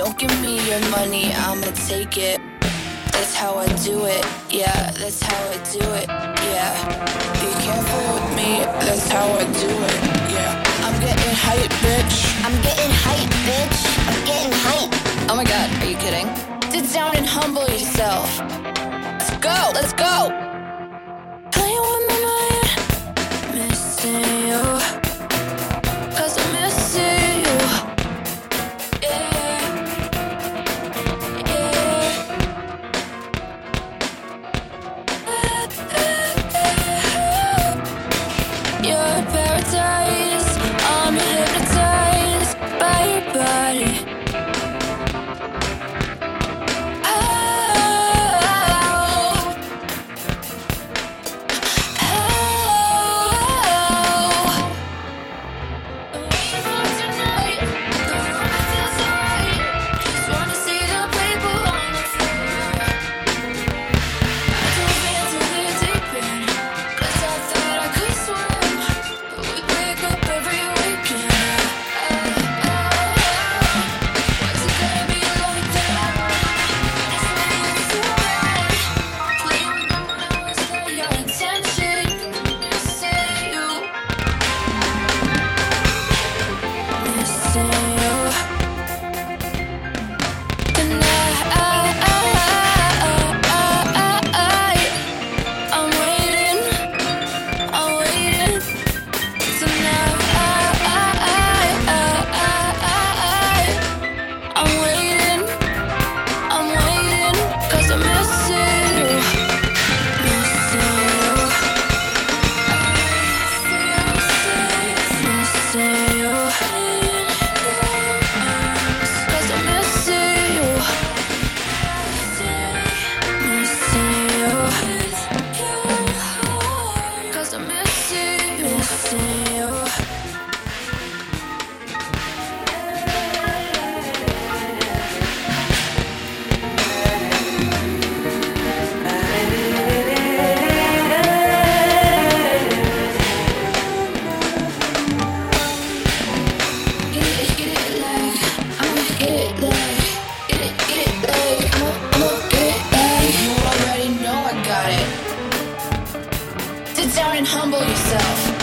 don't give me your money, I'ma take it. That's how I do it, yeah, that's how I do it, yeah. Be careful with me, that's how I do it, yeah. I'm getting hype, bitch. I'm getting humble yourself.